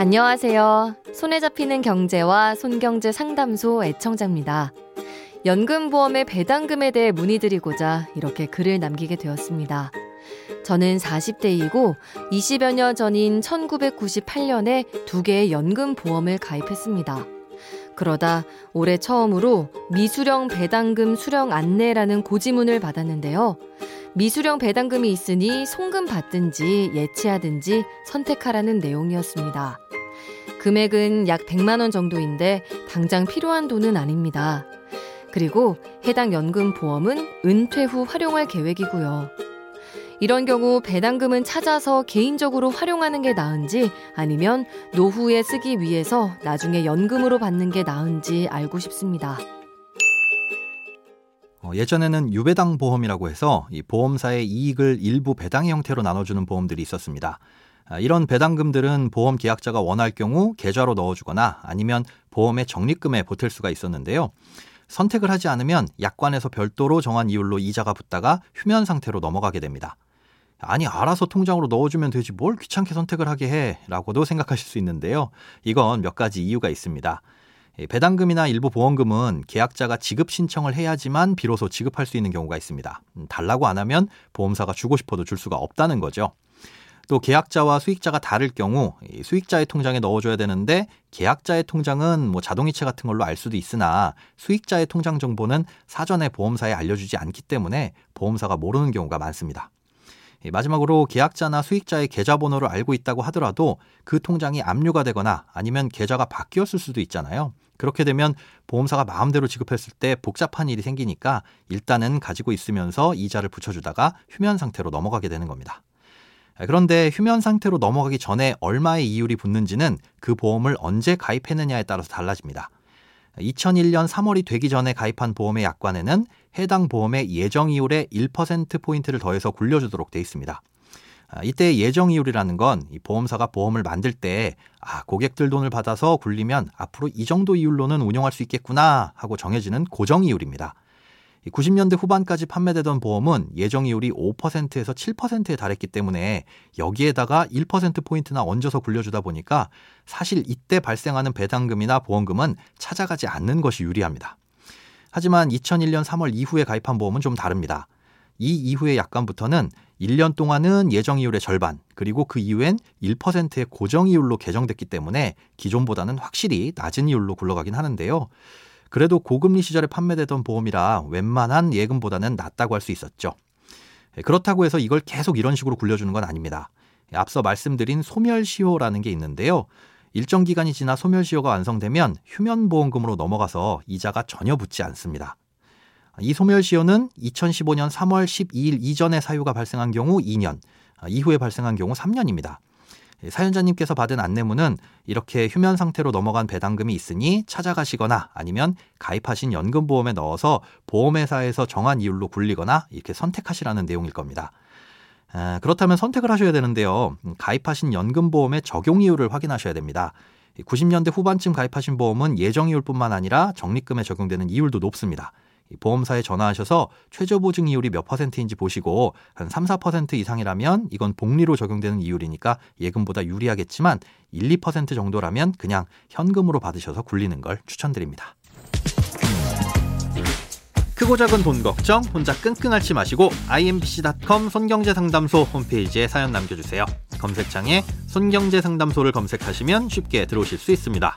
안녕하세요. 손에 잡히는 경제와 손경제 상담소 애청자입니다. 연금보험의 배당금에 대해 문의드리고자 이렇게 글을 남기게 되었습니다. 저는 40대이고 20여 년 전인 1998년에 두 개의 연금보험을 가입했습니다. 그러다 올해 처음으로 미수령 배당금 수령 안내라는 고지문을 받았는데요. 미수령 배당금이 있으니 송금 받든지 예치하든지 선택하라는 내용이었습니다. 금액은 약 100만 원 정도인데 당장 필요한 돈은 아닙니다. 그리고 해당 연금 보험은 은퇴 후 활용할 계획이고요. 이런 경우 배당금은 찾아서 개인적으로 활용하는 게 나은지 아니면 노후에 쓰기 위해서 나중에 연금으로 받는 게 나은지 알고 싶습니다. 어, 예전에는 유배당 보험이라고 해서 이 보험사의 이익을 일부 배당 형태로 나눠주는 보험들이 있었습니다. 아, 이런 배당금들은 보험 계약자가 원할 경우 계좌로 넣어주거나 아니면 보험의 적립금에 보탤 수가 있었는데요. 선택을 하지 않으면 약관에서 별도로 정한 이율로 이자가 붙다가 휴면 상태로 넘어가게 됩니다. 아니 알아서 통장으로 넣어주면 되지 뭘 귀찮게 선택을 하게 해라고도 생각하실 수 있는데요. 이건 몇 가지 이유가 있습니다. 배당금이나 일부 보험금은 계약자가 지급 신청을 해야지만 비로소 지급할 수 있는 경우가 있습니다. 음, 달라고 안 하면 보험사가 주고 싶어도 줄 수가 없다는 거죠. 또 계약자와 수익자가 다를 경우 수익자의 통장에 넣어줘야 되는데 계약자의 통장은 뭐 자동이체 같은 걸로 알 수도 있으나 수익자의 통장 정보는 사전에 보험사에 알려주지 않기 때문에 보험사가 모르는 경우가 많습니다. 마지막으로 계약자나 수익자의 계좌번호를 알고 있다고 하더라도 그 통장이 압류가 되거나 아니면 계좌가 바뀌었을 수도 있잖아요. 그렇게 되면 보험사가 마음대로 지급했을 때 복잡한 일이 생기니까 일단은 가지고 있으면서 이자를 붙여주다가 휴면 상태로 넘어가게 되는 겁니다. 그런데 휴면 상태로 넘어가기 전에 얼마의 이율이 붙는지는 그 보험을 언제 가입했느냐에 따라서 달라집니다. 2001년 3월이 되기 전에 가입한 보험의 약관에는 해당 보험의 예정 이율의 1%포인트를 더해서 굴려주도록 돼 있습니다. 아, 이때 예정 이율이라는 건 보험사가 보험을 만들 때 아, 고객들 돈을 받아서 굴리면 앞으로 이 정도 이율로는 운용할 수 있겠구나 하고 정해지는 고정 이율입니다. 90년대 후반까지 판매되던 보험은 예정이율이 5%에서 7%에 달했기 때문에 여기에다가 1%포인트나 얹어서 굴려주다 보니까 사실 이때 발생하는 배당금이나 보험금은 찾아가지 않는 것이 유리합니다. 하지만 2001년 3월 이후에 가입한 보험은 좀 다릅니다. 이 이후의 약관부터는 1년 동안은 예정이율의 절반, 그리고 그 이후엔 1%의 고정이율로 개정됐기 때문에 기존보다는 확실히 낮은 이율로 굴러가긴 하는데요. 그래도 고금리 시절에 판매되던 보험이라 웬만한 예금보다는 낫다고 할 수 있었죠. 예, 그렇다고 해서 이걸 계속 이런 식으로 굴려주는 건 아닙니다. 앞서 말씀드린 소멸시효라는 게 있는데요. 일정 기간이 지나 소멸시효가 완성되면 휴면보험금으로 넘어가서 이자가 전혀 붙지 않습니다. 이 소멸시효는 2015년 3월 12일 이전에 사유가 발생한 경우 2년, 이후에 발생한 경우 3년입니다. 예, 사연자님께서 받은 안내문은 이렇게 휴면 상태로 넘어간 배당금이 있으니 찾아가시거나 아니면 가입하신 연금보험에 넣어서 보험회사에서 정한 이율로 굴리거나 이렇게 선택하시라는 내용일 겁니다. 아, 그렇다면 선택을 하셔야 되는데요. 가입하신 연금보험의 적용 이율을 확인하셔야 됩니다. 90년대 후반쯤 가입하신 보험은 예정 이율뿐만 아니라 적립금에 적용되는 이율도 높습니다. 보험사에 전화하셔서 최저 보증 이율이 몇 퍼센트인지 보시고 한 3, 4% 이상이라면 이건 복리로 적용되는 이율이니까 예금보다 유리하겠지만 1, 2% 정도라면 그냥 현금으로 받으셔서 굴리는 걸 추천드립니다. 크고 작은 돈 걱정 혼자 끙끙 앓지 마시고 imbc.com 손경제상담소 홈페이지에 사연 남겨주세요. 검색창에 손경제상담소를 검색하시면 쉽게 들어오실 수 있습니다.